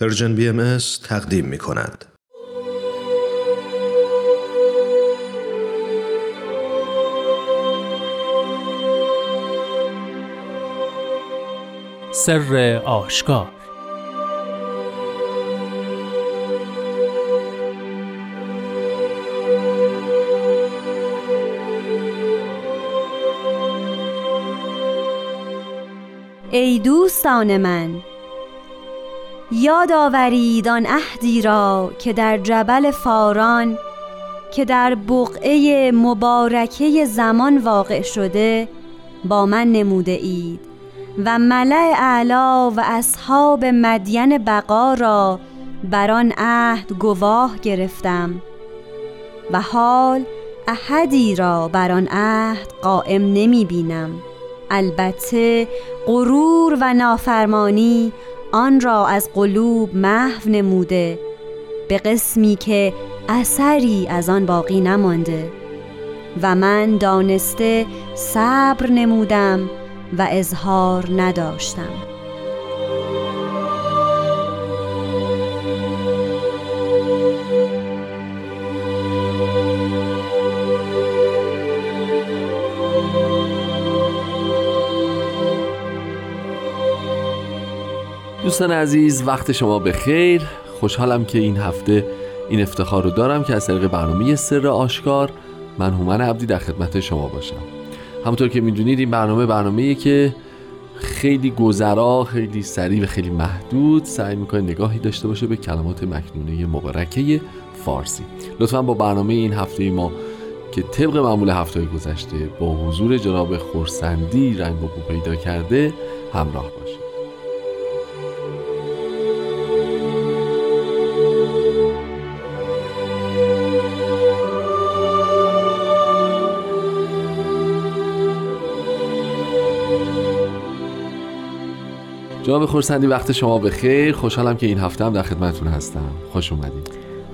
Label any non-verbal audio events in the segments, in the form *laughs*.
پرژن بی ام تقدیم می کند. سر آشکار ای دوستان من یاد آورید آن عهدی را که در جبل فاران که در بقعه مبارکه زمان واقع شده با من نموده اید و ملع اعلا و اصحاب مدین بقا را بر آن عهد گواه گرفتم و حال احدی را بر آن عهد قائم نمی بینم. البته غرور و نافرمانی آن را از قلوب محو نموده به قسمی که اثری از آن باقی نمانده. و من دانسته صبر نمودم و اظهار نداشتم. دوستان عزیز وقت شما به خیر. خوشحالم که این هفته این افتخار رو دارم که از طریق برنامه سر آشکار من هومن عبدی در خدمت شما باشم. همونطور که می‌دونید این برنامه برنامه که خیلی گذرا خیلی سریع و خیلی محدود سعی می‌کنه نگاهی داشته باشه به کلمات مکنونه مبارکه فارسی. لطفا با برنامه این هفته ما که طبق معمول هفته گذشته با حضور جناب خورسندی رنگ و پیدا کرده همراه باشید جناب خورسندی وقت شما به خیر خوشحالم که این هفته هم در خدمتتون هستم. خوش اومدید.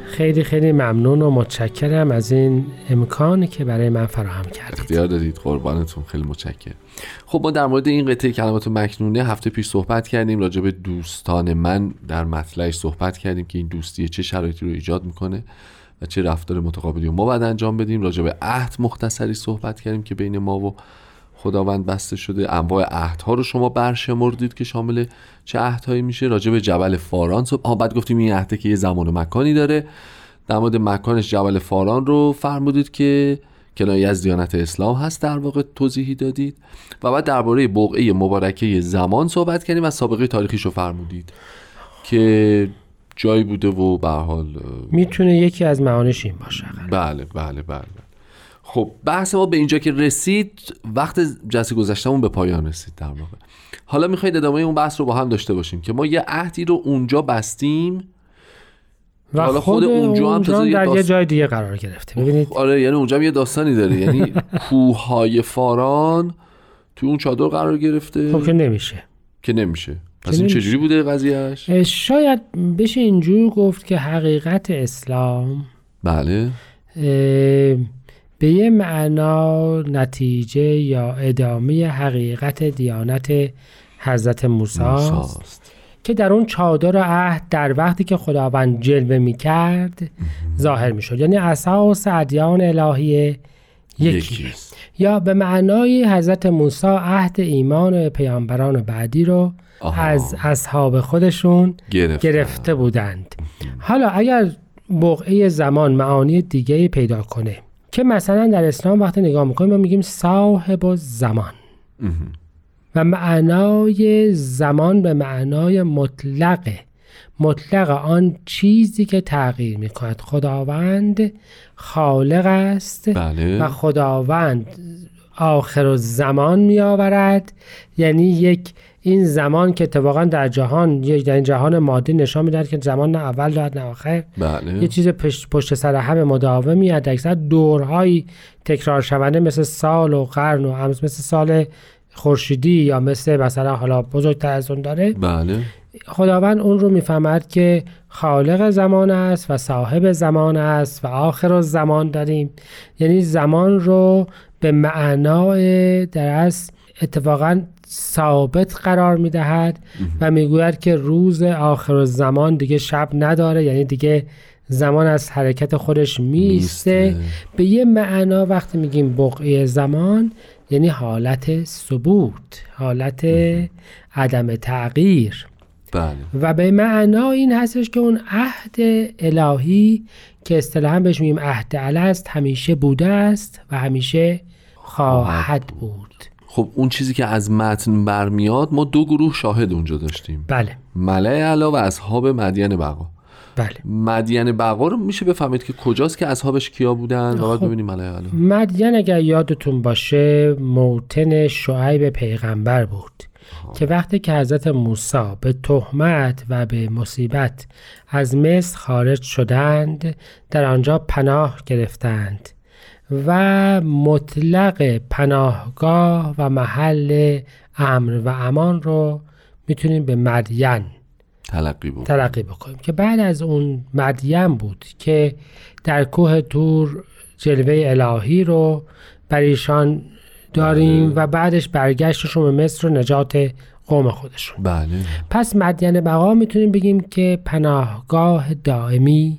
خیلی خیلی ممنون و متشکرم از این امکانی که برای من فراهم کردید. اختیار دادید. قربانتون. خیلی متشکرم. خب ما در مورد این قطعه کلمات مکنونه هفته پیش صحبت کردیم. راجع به دوستان من در مطلعش صحبت کردیم که این دوستی چه شرایطی رو ایجاد می‌کنه و چه رفتار متقابلی ما باید انجام بدیم. راجع به عهد مختصری صحبت کردیم که بین ما و خداوند بسته شده انواع عهدها رو شما برشمردید که شامل چه عهدهایی میشه. راجع به جبل فاران صبح بعد گفتیم این عهده که یه زمان و مکانی داره. در مورد مکانش جبل فاران رو فرمودید که کنایه از دیانت اسلام هست در واقع توضیحی دادید. و بعد درباره بقعه مبارکه زمان صحبت کردیم و سابقه تاریخیش رو فرمودید که جایی بوده و به حال می‌تونه یکی از معانیش این باشه. بله بله بله. خب بحث ما به اینجا که رسید وقت جلسه گذشتمون به پایان رسید در واقع. حالا می‌خواید ادامه اون بحث رو با هم داشته باشیم که ما یه عهدی رو اونجا بستیم. و حالا خود, اونجا هم در داست... یه جای دیگه قرار گرفته ببینید. آره یعنی اونجا هم یه داستانی داره. یعنی *laughs* کوههای فاران تو اون چادر قرار گرفته. خب که نمیشه. که نمیشه. پس این چجوری بوده قضیهش شاید بشه اینجور گفت که حقیقت اسلام. بله. به یه معنا نتیجه یا ادامه حقیقت دیانت حضرت موسی است. که در اون چادر عهد در وقتی که خداوند جلوه می کرد ظاهر می شد یعنی اساس ادیان الهی یکی. یا به معنای حضرت موسی عهد ایمان پیامبران بعدی رو از اصحاب خودشون گرفته. بودند. حالا اگر بقعه زمان معانی دیگه پیدا کنه که مثلا در اسلام وقتی نگاه می‌کنیم ما میگیم صاحب زمان و معنای زمان به معنای مطلقه. مطلق آن چیزی که تغییر می‌کند. خداوند خالق است بله. و خداوند آخر زمان میآورد. یعنی یک این زمان که اتفاقا در جهان در این جهان مادی نشان می‌دهد که زمان نه اول دارد نه آخر. بله. یه چیز پشت, پشت سر هم مداومی اکثر دورهایی تکرار شونده مثل سال و قرن و هم مثل سال خورشیدی یا مثل مثلا حالا بزرگتر از اون داره. بله. خداوند اون رو می‌فهمد که خالق زمان است و صاحب زمان است و آخر زمان داریم. یعنی زمان رو به معنای در اتفاقا ثابت قرار می‌دهد و می‌گوید که روز آخر زمان دیگه شب نداره یعنی دیگه زمان از حرکت خودش میسته به یه معنا وقتی میگیم بقیه زمان یعنی حالت ثبوت حالت عدم تغییر. بله. و به معنا این هستش که اون عهد الهی که اصطلاحا بهش میگیم عهد است همیشه بوده است و همیشه خواهد بود. خب اون چیزی که از متن برمیاد ما دو گروه شاهد اونجا داشتیم. بله. ملع علا و اصحاب مدین بقا. بله. مدین بقا رو میشه بفهمید که کجاست که اصحابش کیا بودن و بعد خب. ببینیم ملع علا. مدین اگر یادتون باشه موتن شعیب پیغمبر بود که وقتی که حضرت موسی به تهمت و به مصیبت از مصر خارج شدند در آنجا پناه گرفتند. و مطلق پناهگاه و محل امر و امان رو می‌تونیم به مدین تلقی تلقی بکنیم. که بعد از اون مدین بود که در کوه تور جلوه الهی رو بر ایشان داریم و بعدش برگشتشون به مصر و نجات قوم خودشون. بله. پس مدین بقا می‌تونیم بگیم که پناهگاه دائمی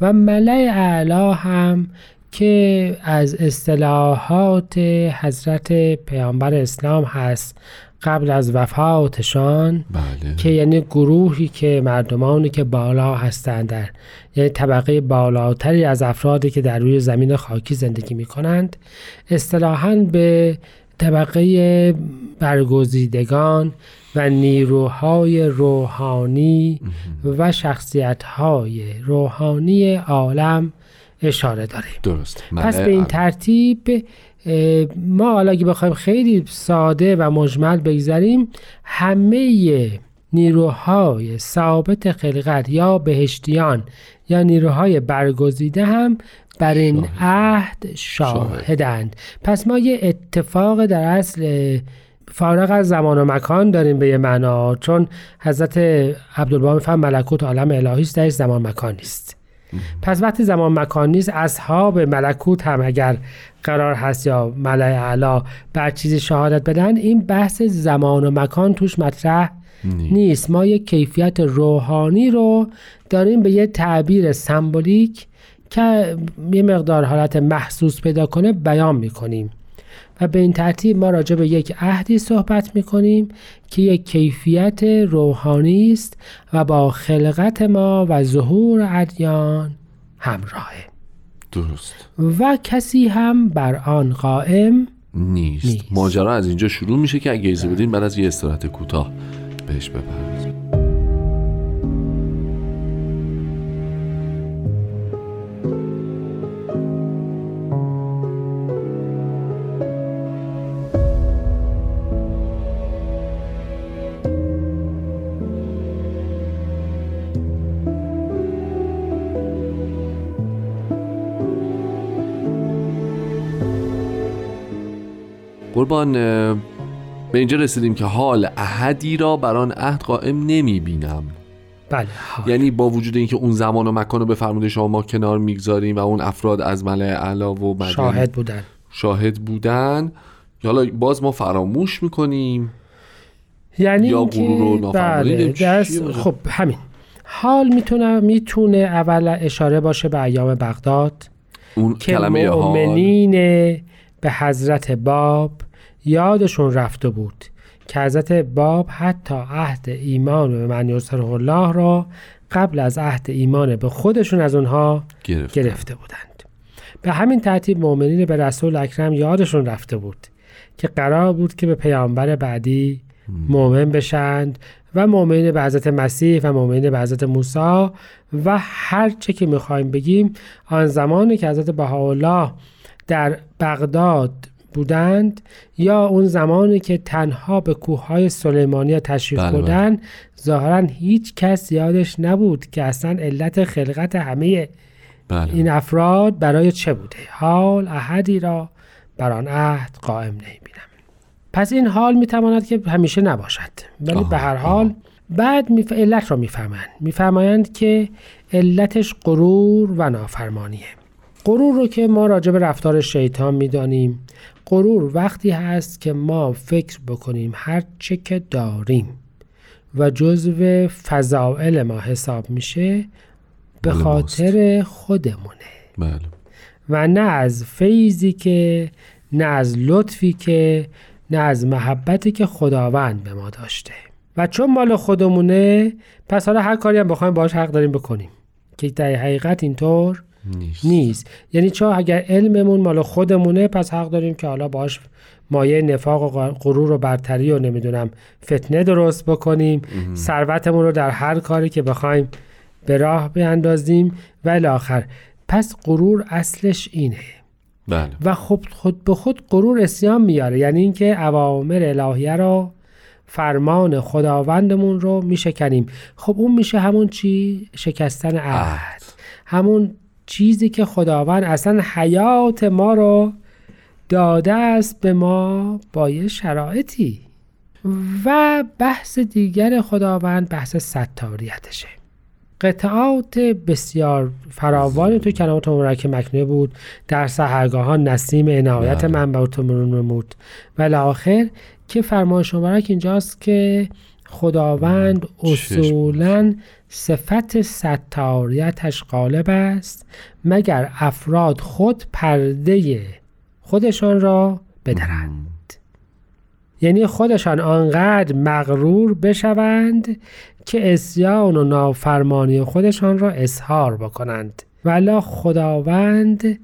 و ملع اعلا هم که از اصطلاحات حضرت پیامبر اسلام هست قبل از وفاتشان بله. که یعنی گروهی که مردمانی که بالا هستند در یعنی طبقه بالاتری از افرادی که در روی زمین خاکی زندگی می کنند اصطلاحا به طبقه برگزیدگان و نیروهای روحانی و شخصیتهای روحانی عالم اشاره داریم درست پس ملع به این. ترتیب ما حالا اگه بخوایم خیلی ساده و مجمل بگذاریم همه نیروهای ثابت خلقت یا بهشتیان یا نیروهای برگزیده هم بر این شاهد. عهد شاهدند پس ما یه اتفاق در اصل فارغ از زمان و مکان داریم به یه معنا چون حضرت عبدالبها میفهم ملکوت عالم الهی است زمان مکان نیست پس وقتی زمان مکان نیست اصحاب ملکوت هم اگر قرار هست یا ملع اعلا بر چیزی شهادت بدن این بحث زمان و مکان توش مطرح نیست. نیست ما یک کیفیت روحانی رو داریم به یه تعبیر سمبولیک که یه مقدار حالت محسوس پیدا کنه بیان می‌کنیم و به این ترتیب ما راجع به یک عهدی صحبت می‌کنیم که یک کیفیت روحانی است و با خلقت ما و ظهور ادیان همراهه درست و کسی هم بر آن قائم نیست. نیست. ماجرا از اینجا شروع میشه که اگه اجازه بدین بعد از یه استراحت کوتاه بهش بپردازیم قربان به اینجا رسیدیم که حال احدی را بر آن عهد قائم نمی بینم بله حال. یعنی با وجود اینکه اون زمان و مکان رو به فرموده شما ما کنار می‌گذاریم و اون افراد از ملع اعلا و مدین شاهد بودن. شاهد بودن. حالا باز ما فراموش می‌کنیم. یعنی یا غرور بله؟ خب همین. حال می‌تونه می‌تونه اول اشاره باشه به ایام بغداد اون که کلمه مؤمنین به حضرت باب یادشون رفته بود که حضرت باب حتی عهد ایمان به من یسره الله را قبل از عهد ایمان به خودشون از اونها گرفت. گرفته بودند. به همین ترتیب مؤمنین به رسول اکرم یادشون رفته بود که قرار بود که به پیامبر بعدی مؤمن بشند و مؤمنین به حضرت مسیح و مؤمنین به حضرت موسی و هر چه که می‌خوایم بگیم آن زمانی که حضرت بهاءالله در بغداد بودند یا اون زمانی که تنها به کوههای سلیمانیه تشریف بله، بله. بردن ظاهرا هیچ کس یادش نبود که اصلا علت خلقت همه بله. این افراد برای چه بوده. حال احدی را بر آن عهد قائم نمی‌بینم. پس این حال می‌تواند که همیشه نباشد. ولی به هر حال بعد. علت را می‌فهمند. میفرمایند که علتش غرور و نافرمانیه. غرور رو که ما راجع به رفتار شیطان می‌دانیم. غرور وقتی هست که ما فکر بکنیم هر چه که داریم و جزو فضائل ما حساب میشه به خاطر خودمونه. بله. و نه از فیضی که نه از لطفی که نه از محبتی که خداوند به ما داشته. و چون مال خودمونه پس حالا هر کاری هم بخوایم باش حق داریم بکنیم. که در حقیقت اینطور نیست, نیست. یعنی چون اگر علممون مال خودمونه پس حق داریم که حالا باش مایه نفاق و غرور و برتری و نمی‌دونم فتنه درست بکنیم. ثروتمون رو در هر کاری که بخوایم به راه بیاندازیم. و آخر پس غرور اصلش اینه. بله. و خب خود به خود غرور اسیان میاره. یعنی اینکه اوامر الهیه رو فرمان خداوندمون رو میشکنیم. خب اون میشه همون چی؟ شکستن عهد. همون چیزی که خداوند اصلا حیات ما رو داده است به ما با یه شرایطی. و بحث دیگر خداوند بحث ستاریتشه. قطعات بسیار فراوانی تو کلمات مبارک مکنه بود. در سهرگاهان نسیم عنایت بله. من به تو نمود. و آخر که فرمایش مبارک اینجاست که خداوند اصولا صفت ستاریتش غالب است مگر افراد خود پرده خودشان را بدرند. یعنی خودشان آنقدر مغرور بشوند که اسیان و نافرمانی خودشان را اظهار بکنند. ولا خداوند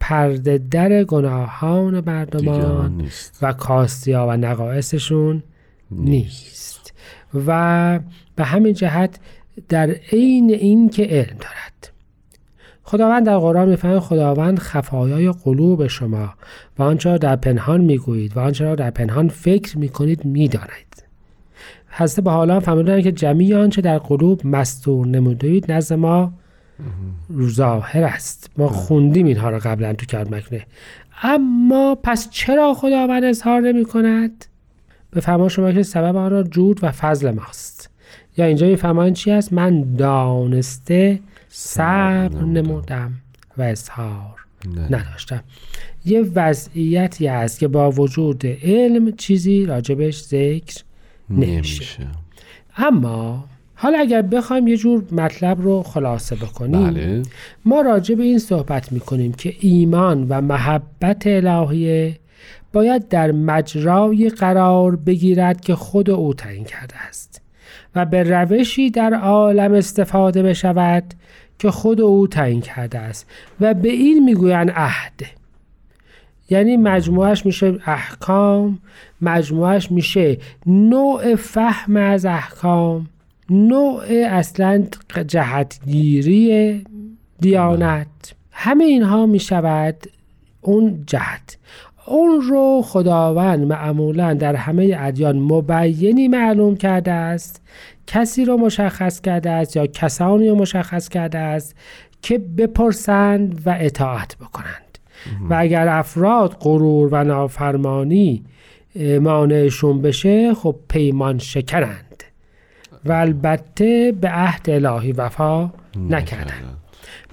پرده در گناهان مردمان و کاستیا و نقایصشون نیست. و به همین جهت در عین این که علم دارد. خداوند در قرآن می‌فهمه خداوند خفایای قلوب شما و آنچه را در پنهان می‌گویید و آنچه را در پنهان فکر می‌کنید می‌داند حضرت به حالا فهمیدن که جمعی آنچه در قلوب مستور نمودید نزد ما ظاهر است. ما خوندیم اینها را قبلا تو کرد مکنه. اما پس چرا خداوند اظهار نمی کند؟ به فرمان شما که سبب آن را جود و فضل ماست. یا اینجا میفرمایند چی است؟ من دانسته صبر نمودم. و اظهار نداشتم. یه وضعیتی است که با وجود علم چیزی راجبش ذکر نمیشه. اما حالا اگر بخوایم یه جور مطلب رو خلاصه بکنیم بله. ما راجع به این صحبت می‌کنیم که ایمان و محبت الهیه باید در مجرای قرار بگیرد که خود او تعیین کرده است و به روشی در عالم استفاده بشود که خود او تعیین کرده است و به این می‌گویند عهد. یعنی مجموعش میشه احکام مجموعش میشه نوع فهم از احکام نوع اصلا جهتگیری دیانت. همه اینها می‌شود اون جهت. اون رو خداوند معمولا در همه ادیان مبینی معلوم کرده است کسی رو مشخص کرده است یا کسانی رو مشخص کرده است که بپرسند و اطاعت بکنند. و اگر افراد غرور و نافرمانی مانعشون بشه خب پیمان شکنند. و البته به عهد الهی وفا نکردند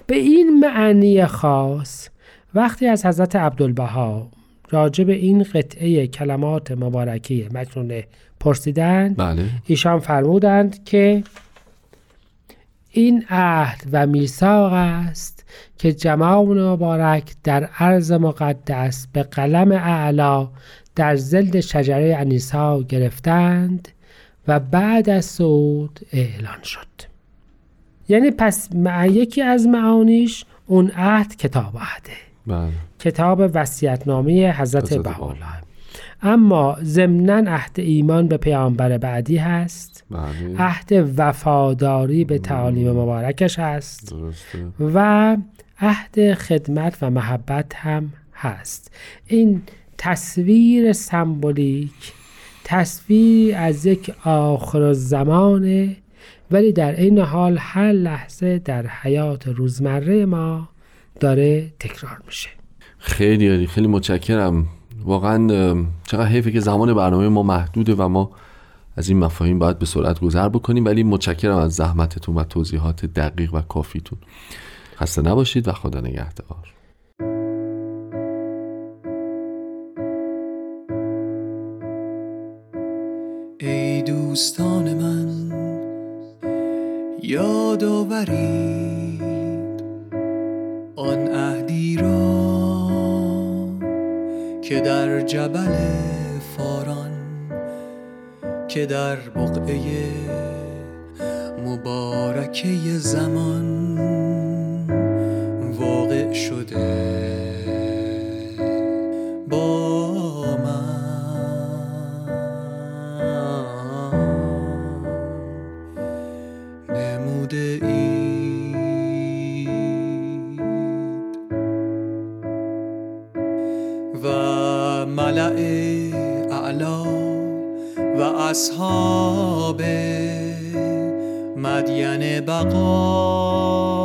به این معنی خاص وقتی از حضرت عبدالبها راجع به این قطعه کلمات مبارکی مکنونه پرسیدند. بله. ایشان فرمودند که این عهد و میثاق است که جماع مبارک در عرض مقدس به قلم اعلا در زلد شجره انیسا گرفتند و بعد از صعود اعلان شد. یعنی پس یکی از معانیش اون عهد کتاب عهده. بله. کتاب وصیت‌نامه حضرت بهاءالله اما ضمنا عهد ایمان به پیامبر بعدی هست بله. عهد وفاداری به تعالیم مبارکش هست درسته. و عهد خدمت و محبت هم هست این تصویر سمبولیک تصویر از یک آخر زمانه ولی در این حال هر لحظه در حیات روزمره ما داره تکرار میشه. خیلی عالی خیلی متشکرم. واقعا چقدر حیفه که زمان برنامه ما محدوده و ما از این مفاهیم باید به سرعت گذر بکنیم. ولی متشکرم از زحمتتون و توضیحات دقیق و کافیتون. خسته نباشید و خدا نگهدار. ای دوستان من یادآوری آن عهدی را که در جبل فاران که در بقعه مبارکه زمان واقع شده. اصحاب مدین بقا.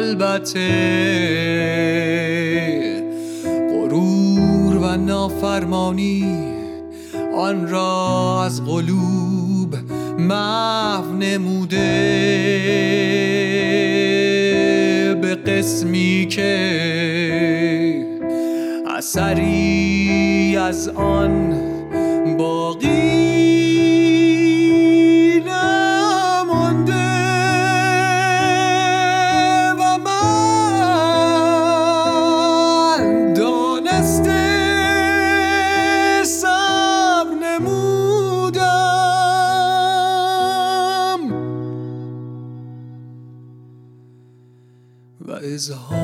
البته غرور و نافرمانی آن را از قلوب محو نموده. به قسمی که اثری از آن باقی و اظهار